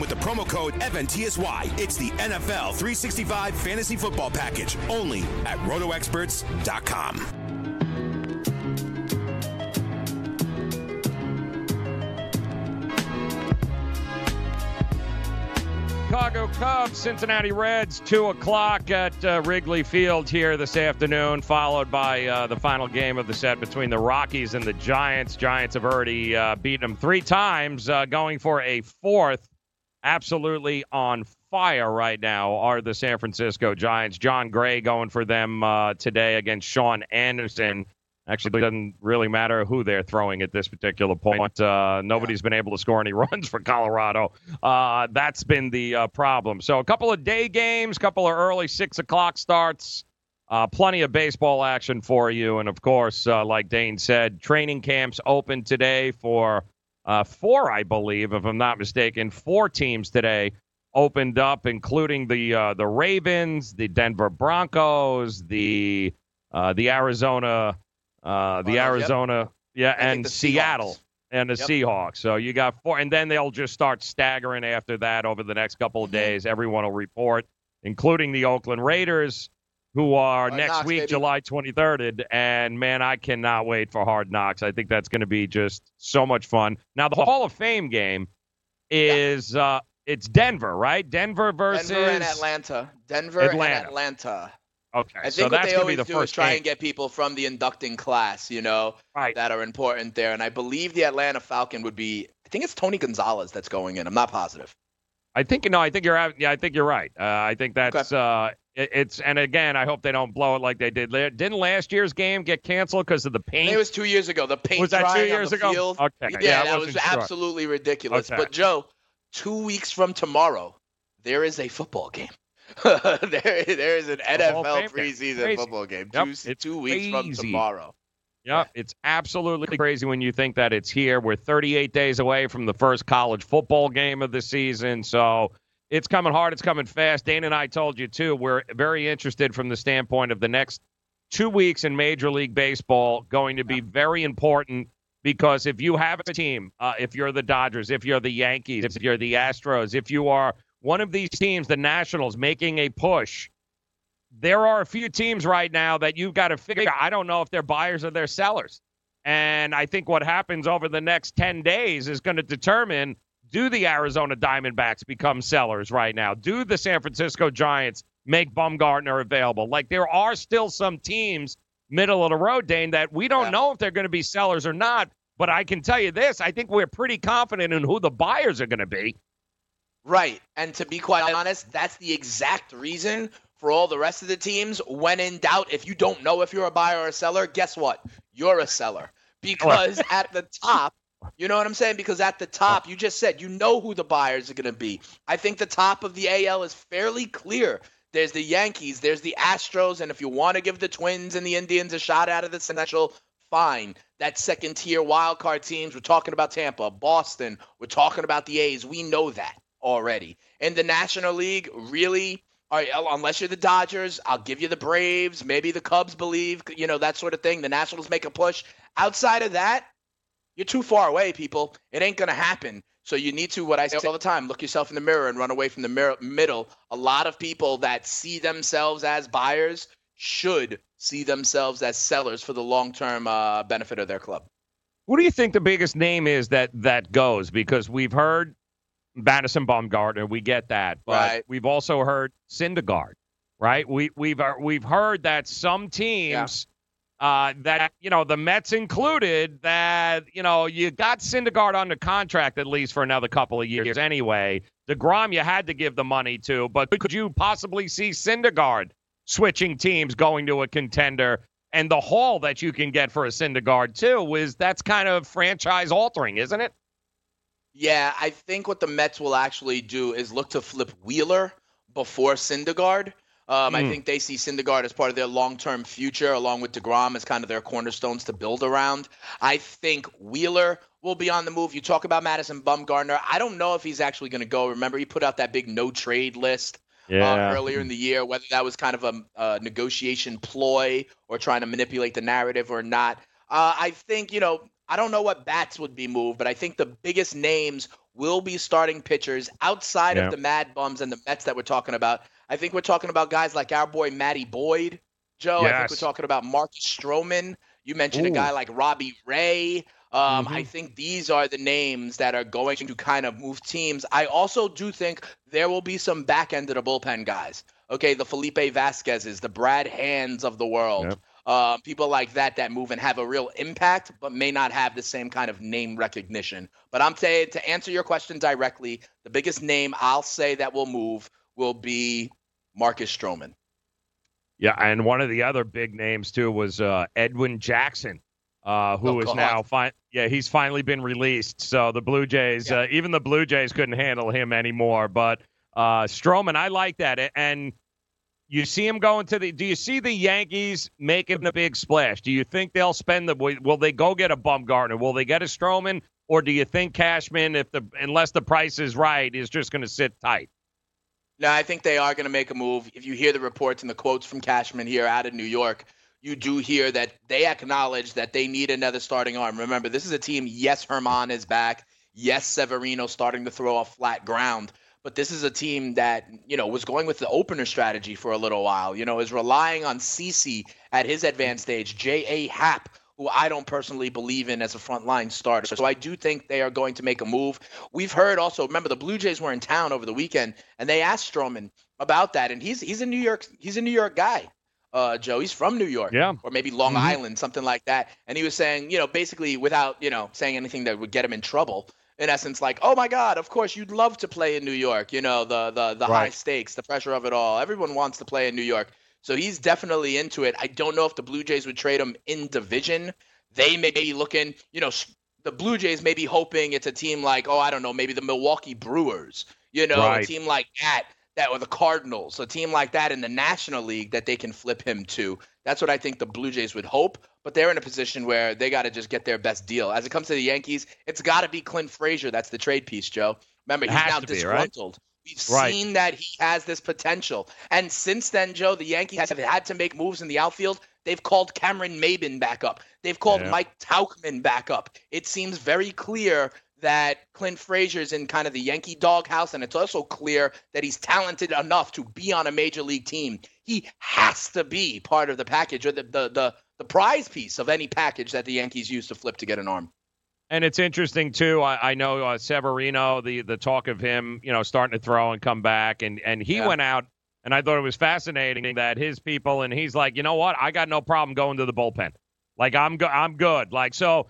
with the promo code FNTSY. It's the NFL 365 fantasy football package only at rotoexperts.com. Chicago Cubs, Cincinnati Reds, 2 o'clock at uh, Wrigley Field here this afternoon, followed by uh, the final game of the set between the Rockies and the Giants. Giants have already uh, beaten them three times, uh, going for a fourth. Absolutely on fire right now are the San Francisco Giants. Jon Gray going for them uh, today against Shaun Anderson. Actually, doesn't really matter who they're throwing at this particular point. Uh, nobody's been able to score any runs for Colorado. Uh, that's been the uh, problem. So, a couple of day games, couple of early six o'clock starts, uh, plenty of baseball action for you. And of course, uh, like Dane said, training camps open today for uh, four, I believe, if I'm not mistaken. Four teams today opened up, including the the Ravens, the Denver Broncos, the the Arizona. Uh, the yep. Arizona, yeah, I and Seattle and the Yep. Seahawks. So you got four, and then they'll just start staggering after that over the next couple Mm-hmm. of days. Everyone will report, including the Oakland Raiders, who are Hard next Knocks, week, baby. July 23rd. And man, I cannot wait for Hard Knocks. I think that's going to be just so much fun. Now, the Hall of Fame game is uh, it's Denver, right? Denver versus Denver and Atlanta. Denver Atlanta. and Atlanta. Okay, I so think what that's they going to always be the do is try game. and get people from the inducting class, you know, that are important there. And I believe the Atlanta Falcon would be. I think it's Tony Gonzalez that's going in. I'm not positive. I think no. I think you're. Yeah, I think you're right. Uh, I think that's. Uh, it, it's and again, I hope they don't blow it like they did. Didn't last year's game get canceled because of the paint? it was two years ago. The paint Was that two years ago? field. Okay, Yeah, yeah, that was sure. absolutely ridiculous. Okay. But Joe, two weeks from tomorrow, there is a football game. there, there is an NFL Fame game. preseason football game. Yep, Two, it's two weeks from tomorrow. Yeah, it's absolutely crazy when you think that it's here. We're 38 days away from the first college football game of the season, so it's coming hard. It's coming fast. Dane and I told you too. We're very interested from the standpoint of the next two weeks in Major League Baseball going to be very important because if you have a team, uh, if you're the Dodgers, if you're the Yankees, if you're the Astros, if you are one of these teams, the Nationals, making a push there are a few teams right now that you've got to figure out. I don't know if they're buyers or they're sellers. And I think what happens over the next 10 days is going to determine do the Arizona Diamondbacks become sellers right now? Do the San Francisco Giants make Bumgarner available? Like there are still some teams middle of the road, Dane, that we don't know if they're going to be sellers or not. But I can tell you this I think we're pretty confident in who the buyers are going to be. Right. And to be quite honest, that's the exact reason for all the rest of the teams. When in doubt, if you don't know if you're a buyer or a seller, guess what? You're a seller. Because at the top, you know what I'm saying? Because at the top, you just said you know who the buyers are going to be. I think the top of the AL is fairly clear. There's the Yankees, there's the Astros, and if you want to give the Twins and the Indians a shot out of the Central, fine. That second tier wild card teams, we're talking about Tampa, Boston, we're talking about the A's. We know that already. In the National League, really, unless you're the Dodgers, I'll give you the Braves, maybe the Cubs believe, you know, that sort of thing. The Nationals make a push. Outside of that, you're too far away, people. It ain't going to happen. So you need to, what I say all the time, look yourself in the mirror and run away from the mirror, middle. A lot of people that see themselves as buyers should see themselves as sellers for the long term uh, benefit of their club. Who do you think the biggest name is that that goes? Because we've heard Madison Bumgarner, we get that, but Right. we've also heard Syndergaard, right? We we've uh, we've heard that some teams uh, that you know the Mets included that you know you got Syndergaard under contract at least for another couple of years anyway. Degrom you had to give the money to, but could you possibly see Syndergaard switching teams, going to a contender? And the haul that you can get for a Syndergaard too is that's kind of franchise altering, isn't it? Yeah, I think what the Mets will actually do is look to flip Wheeler before Syndergaard. Um, I Hmm. think they see Syndergaard as part of their long-term future, along with Degrom as kind of their cornerstones to build around. I think Wheeler will be on the move. You talk about Madison Bumgarner. I don't know if he's actually going to go. Remember, he put out that big no-trade list Yeah. uh, earlier in the year. Whether that was kind of a, a negotiation ploy or trying to manipulate the narrative or not. Uh, I think you know. I don't know what bats would be moved, but I think the biggest names will be starting pitchers outside Yeah. of the Mad Bums and the Mets that we're talking about. I think we're talking about guys like our boy Matty Boyd, Joe. Yes. I think we're talking about Marcus Stroman. You mentioned a guy like Robbie Ray. Um, I Mhm. think these are the names that are going to kind of move teams. I also do think there will be some back end of the bullpen guys. Okay, the Felipe Vasquez's, the Brad Hands of the world. Yep. Uh, people like that that move and have a real impact, but may not have the same kind of name recognition. But I'm saying to answer your question directly, the biggest name I'll say that will move will be Marcus Stroman. Yeah, and one of the other big names too was uh, Edwin Jackson, uh, who Oh, is now fine. Yeah, he's finally been released. So the Blue Jays, uh, even the Blue Jays couldn't handle him anymore. But uh, Stroman, I like that. And you see him going to the. Do you see the Yankees making a big splash? Do you think they'll spend the? Will they go get a Bumgarner? Will they get a Stroman? Or do you think Cashman, if the unless the price is right, is just going to sit tight? No, I think they are going to make a move. If you hear the reports and the quotes from Cashman here out of New York, you do hear that they acknowledge that they need another starting arm. Remember, this is a team, yes, Germán is back. Yes, Severino starting to throw off flat ground. But this is a team that, you know, was going with the opener strategy for a little while, you know, is relying on CC at his advanced stage, J.A. Happ, who I don't personally believe in as a frontline starter. So I do think they are going to make a move. We've heard also, remember the Blue Jays were in town over the weekend and they asked Stroman about that. And he's he's a New York he's a New York guy. Uh, Joe, he's from New York, Yeah. or maybe Long Mhm. Island, something like that. And he was saying, you know, basically without, you know, saying anything that would get him in trouble. In essence, like, oh my God, of course you'd love to play in New York. You know, the the the high stakes, the pressure of it all. Everyone wants to play in New York. So he's definitely into it. I don't know if the Blue Jays would trade him in division. They may be looking, you know, the Blue Jays may be hoping it's a team like, oh, I don't know, maybe the Milwaukee Brewers, you know, Right. a team like that, that or the Cardinals, a team like that in the National League that they can flip him to. That's what I think the Blue Jays would hope. But they're in a position where they got to just get their best deal. As it comes to the Yankees, it's got to be Clint Frazier. That's the trade piece, Joe. Remember, he's now be, right? We've Right. seen that he has this potential. And since then, Joe, the Yankees have had to make moves in the outfield. They've called Cameron Maybin back up. They've called Yeah. Mike Tauchman back up. It seems very clear that Clint Frazier's in kind of the Yankee doghouse, and it's also clear that he's talented enough to be on a major league team. He has to be part of the package or the the the, the prize piece of any package that the Yankees use to flip to get an arm. And it's interesting too. I, I know uh, Severino, the the talk of him, you know, starting to throw and come back, and and he Yeah. went out, and I thought it was fascinating that his people, and he's like, you know what, I got no problem going to the bullpen, like I'm go- I'm good, like so.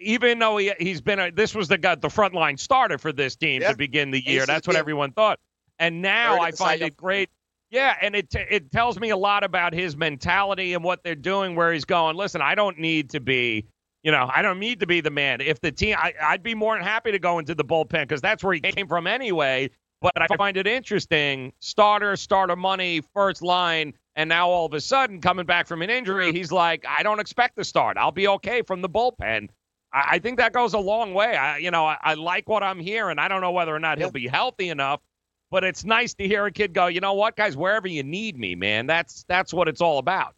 Even though he he's been a, this was the guy the frontline starter for this team Yeah. to begin the year. That's what everyone thought, and now I find it great. Yeah, and it it tells me a lot about his mentality and what they're doing. Where he's going. Listen, I don't need to be you know, I don't need to be the man. If the team, I, I'd be more than happy to go into the bullpen because that's where he came from anyway. But I find it interesting. Starter, starter money, first line, and now all of a sudden coming back from an injury, he's like, I don't expect to start. I'll be okay from the bullpen. I, I think that goes a long way. I, you know, I, I like what I'm hearing. I don't know whether or not he'll be healthy enough, but it's nice to hear a kid go, you know what, guys, wherever you need me, man. That's that's what it's all about.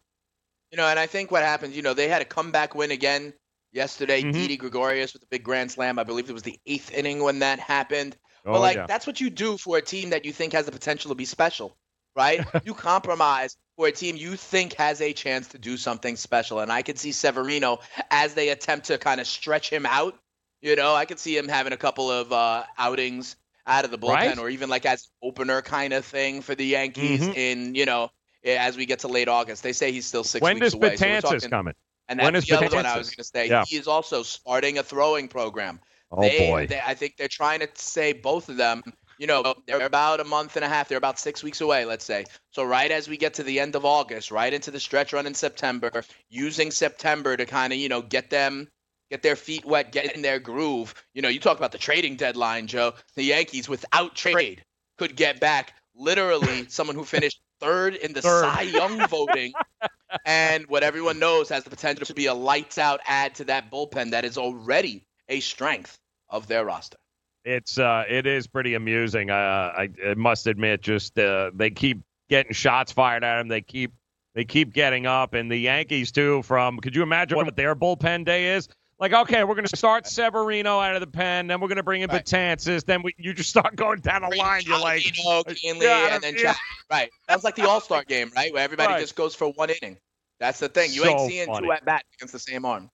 You know, and I think what happens, you know, they had a comeback win again yesterday. Mhm. Didi Gregorius with a big grand slam. I believe it was the eighth inning when that happened. Oh, but like yeah. that's what you do for a team that you think has the potential to be special. right? you compromise for a team you think has a chance to do something special. And I can see Severino as they attempt to kind of stretch him out. You know, I could see him having a couple of uh, outings out of the bullpen Right. or even like as opener kind of thing for the Yankees Mhm. in, you know, as we get to late August. They say he's still six when weeks does away. Betances coming? And that's is the other one I was going to say. Yeah. He is also starting a throwing program. Oh, they, boy. they- I think they're trying to say both of them. You know, they're about a month and a half. They're about six weeks away, let's say. So right as we get to the end of August, right into the stretch run in September, using September to kind of you know get them, get their feet wet, get in their groove. You know, you talk about the trading deadline, Joe. The Yankees, without trade, could get back literally someone who finished third in the Third. Cy Young voting and what everyone knows has the potential to be a lights out add to that bullpen that is already a strength of their roster. It's uh, it is pretty amusing. Uh, I, I must admit, just uh, they keep getting shots fired at them. They keep they keep getting up, and the Yankees too. From could you imagine what their bullpen day is? Like, okay, we're going to start Severino out of the pen, then we're going to bring in Betances, then we, you just start going down the line. You're like, Ottavino, Kahnle, Yeah, and then yeah. Right. That's like the All Star game, right? Where everybody Right. just goes for one inning. That's the thing. You So ain't seeing funny. two at bats against the same arm.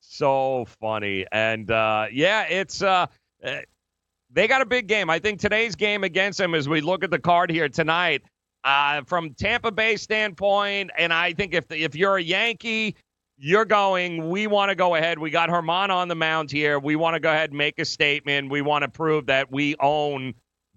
so funny. And uh, yeah, it's uh, uh, they got a big game. I think today's game against them, as we look at the card here tonight, uh, from Tampa Bay standpoint, and I think if if you're a Yankee, you're going. We want to go ahead. We got Germán on the mound here. We want to go ahead and make a statement. We want to prove that we own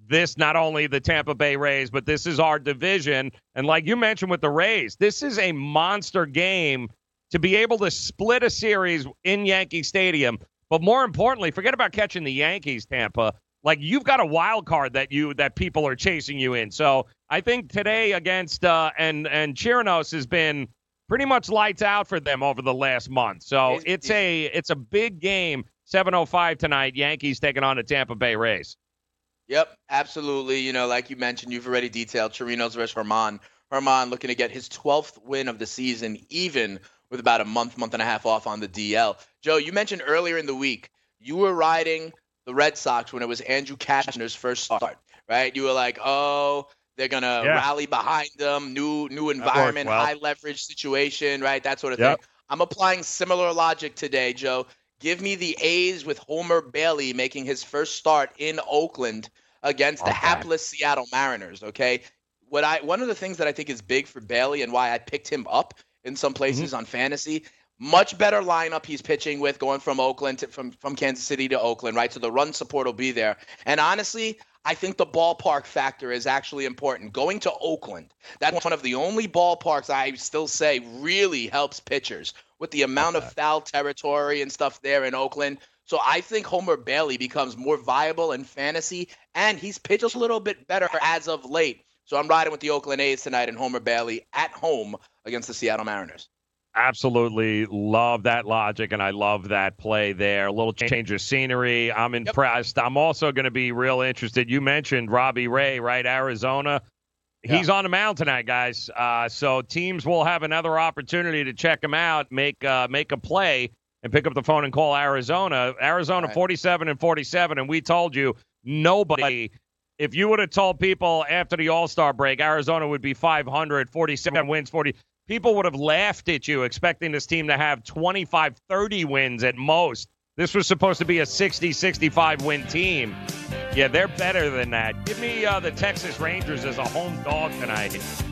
this not only the Tampa Bay Rays, but this is our division. And like you mentioned with the Rays, this is a monster game to be able to split a series in Yankee Stadium. But more importantly, forget about catching the Yankees, Tampa. Like you've got a wild card that you that people are chasing you in. So I think today against uh, and and Chirinos has been pretty much lights out for them over the last month. So it's a it's a big game. 7:05 tonight. Yankees taking on the Tampa Bay Rays. Yep, absolutely. You know, like you mentioned, you've already detailed Chirinos versus Germán. Germán looking to get his 12th win of the season, even with about a month, month and a half off on the DL. Joe, you mentioned earlier in the week you were riding the Red Sox when it was Andrew Cashner's first start, right? You were like, oh, they're gonna Yeah. rally behind them, new new environment, well. high leverage situation, right? That sort of Yep. thing. I'm applying similar logic today, Joe. Give me the A's with Homer Bailey making his first start in Oakland against the hapless Seattle Mariners. Okay, what I one of the things that I think is big for Bailey and why I picked him up in some places Mm-hmm. on fantasy. Much better lineup he's pitching with going from Oakland to from from Kansas City to Oakland, right? So the run support will be there. And honestly, I think the ballpark factor is actually important. Going to Oakland, that's one of the only ballparks I still say really helps pitchers with the amount of foul territory and stuff there in Oakland. So I think Homer Bailey becomes more viable in fantasy, and he's pitched a little bit better as of late. So I'm riding with the Oakland A's tonight and Homer Bailey at home against the Seattle Mariners. Absolutely love that logic, and I love that play there. A little change of scenery. I'm impressed. I'm also going to be real interested. You mentioned Robbie Ray, right? Arizona. He's on the mound tonight, guys. Uh, so teams will have another opportunity to check him out, make uh, make a play, and pick up the phone and call Arizona. Arizona 47 and 47, and we told you nobody. If you would have told people after the All Star break, Arizona would be 500, 47 wins, 40, people would have laughed at you expecting this team to have 25, 30 wins at most. This was supposed to be a 60, 65 win team. Yeah, they're better than that. Give me uh, the Texas Rangers as a home dog tonight.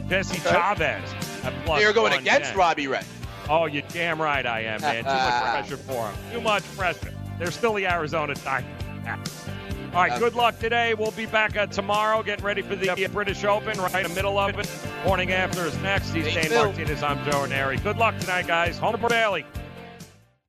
Jesse Chavez. At plus You're going 110. against Robbie Ray. Oh, you're damn right I am, man. Too much pressure for him. Too much pressure. They're still the Arizona Diamondbacks. All right, good luck today. We'll be back uh, tomorrow getting ready for the uh, British Open right in the middle of it. Morning after is next. He's Dane Martinez. I'm Joe Neri. Good luck tonight, guys. Homer Bailey.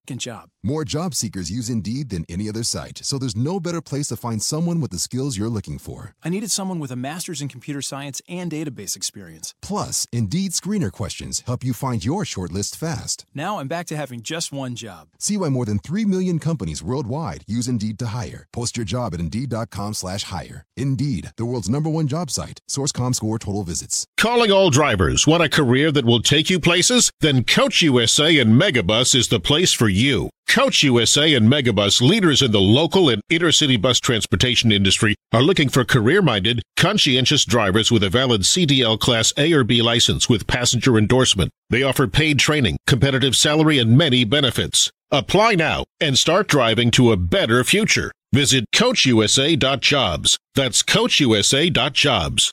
Good job. More job seekers use Indeed than any other site, so there's no better place to find someone with the skills you're looking for. I needed someone with a master's in computer science and database experience. Plus, Indeed screener questions help you find your shortlist fast. Now I'm back to having just one job. See why more than 3 million companies worldwide use Indeed to hire. Post your job at Indeed.com slash hire. Indeed, the world's number one job site. Source.comScore total visits. Calling all drivers. Want a career that will take you places? Then Coach USA and Megabus is the place for you. Coach USA and Megabus, leaders in the local and intercity bus transportation industry, are looking for career-minded, conscientious drivers with a valid CDL Class A or B license with passenger endorsement. They offer paid training, competitive salary, and many benefits. Apply now and start driving to a better future. Visit CoachUSA.jobs. That's CoachUSA.jobs.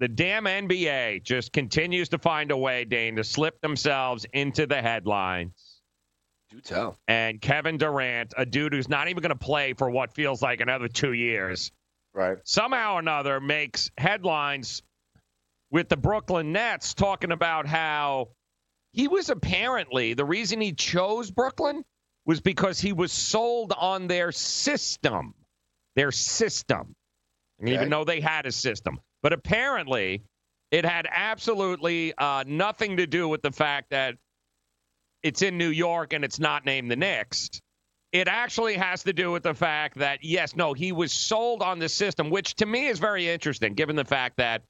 The damn NBA just continues to find a way, Dane, to slip themselves into the headlines. Do tell. And Kevin Durant, a dude who's not even going to play for what feels like another two years, right? Somehow or another makes headlines with the Brooklyn Nets talking about how he was apparently the reason he chose Brooklyn was because he was sold on their system. Their system. Okay. even though they had a system. But apparently, it had absolutely uh, nothing to do with the fact that it's in New York and it's not named the Knicks. It actually has to do with the fact that, yes, no, he was sold on the system, which to me is very interesting, given the fact that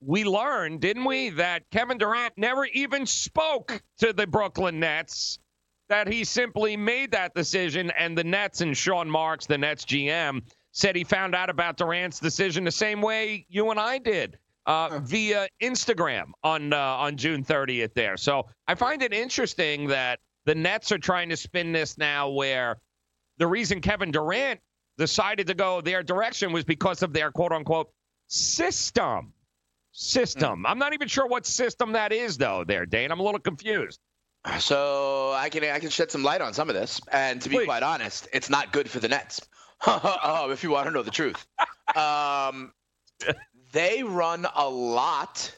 we learned, didn't we, that Kevin Durant never even spoke to the Brooklyn Nets, that he simply made that decision, and the Nets and Sean Marks, the Nets GM, said he found out about Durant's decision the same way you and I did uh, via Instagram on uh, on June 30th. There, so I find it interesting that the Nets are trying to spin this now, where the reason Kevin Durant decided to go their direction was because of their quote unquote system. System. I'm not even sure what system that is, though. There, Dane. I'm a little confused. So I can I can shed some light on some of this, and to be quite honest, it's not good for the Nets. Oh, if you want to know the truth, um, they run a lot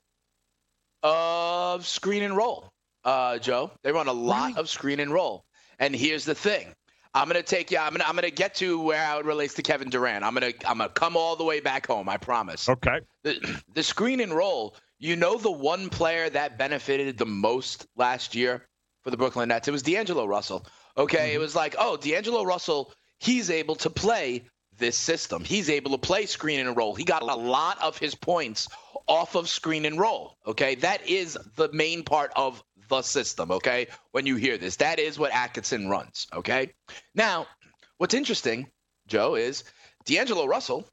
of screen and roll. Uh, Joe, they run a lot of screen and roll. And here's the thing: I'm gonna take you. I'm gonna I'm gonna get to where how it relates to Kevin Durant. I'm gonna I'm gonna come all the way back home. I promise. Okay. The, the screen and roll. You know the one player that benefited the most last year for the Brooklyn Nets. It was D'Angelo Russell. Okay, it was like, oh, D'Angelo Russell. He's able to play this system. He's able to play screen and roll. He got a lot of his points off of screen and roll. Okay, that is the main part of the system. Okay, when you hear this, that is what Atkinson runs. Okay, now what's interesting, Joe, is D'Angelo Russell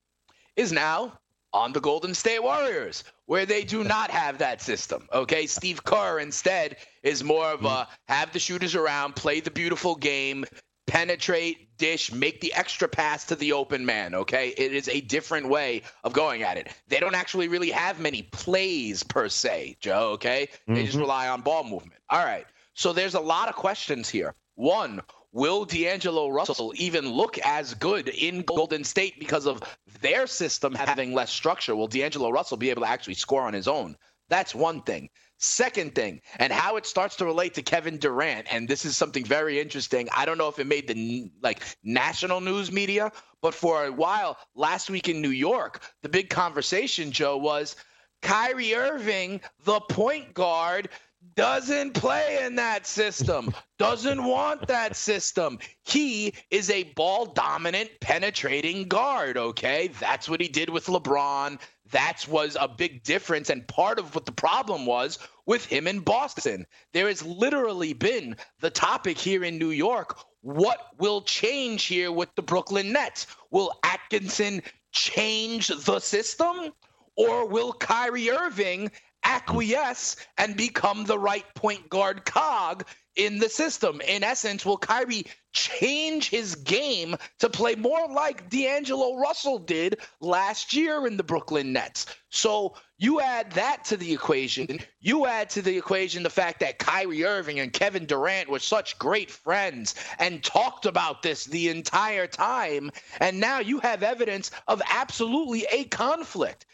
is now on the Golden State Warriors, where they do not have that system. Okay, Steve Kerr instead is more of a mm-hmm. have the shooters around, play the beautiful game, penetrate, dish, make the extra pass to the open man. Okay, it is a different way of going at it. They don't actually really have many plays per se, Joe. Okay, they just Mhm. rely on ball movement. All right, so there's a lot of questions here. One, will D'Angelo Russell even look as good in Golden State because of their system having less structure? Will D'Angelo Russell be able to actually score on his own? That's one thing. Second thing, and how it starts to relate to Kevin Durant, and this is something very interesting. I don't know if it made the like national news media, but for a while last week in New York, the big conversation, Joe, was Kyrie Irving, the point guard, doesn't play in that system, doesn't want that system. He is a ball dominant, penetrating guard, okay? That's what he did with LeBron. That was a big difference. And part of what the problem was with him in Boston. There has literally been the topic here in New York. What will change here with the Brooklyn Nets? Will Atkinson change the system? Or will Kyrie Irving acquiesce and become the right point guard cog in the system. In essence, will Kyrie change his game to play more like D'Angelo Russell did last year in the Brooklyn Nets? So you add that to the equation. You add to the equation the fact that Kyrie Irving and Kevin Durant were such great friends and talked about this the entire time. And now you have evidence of absolutely a conflict.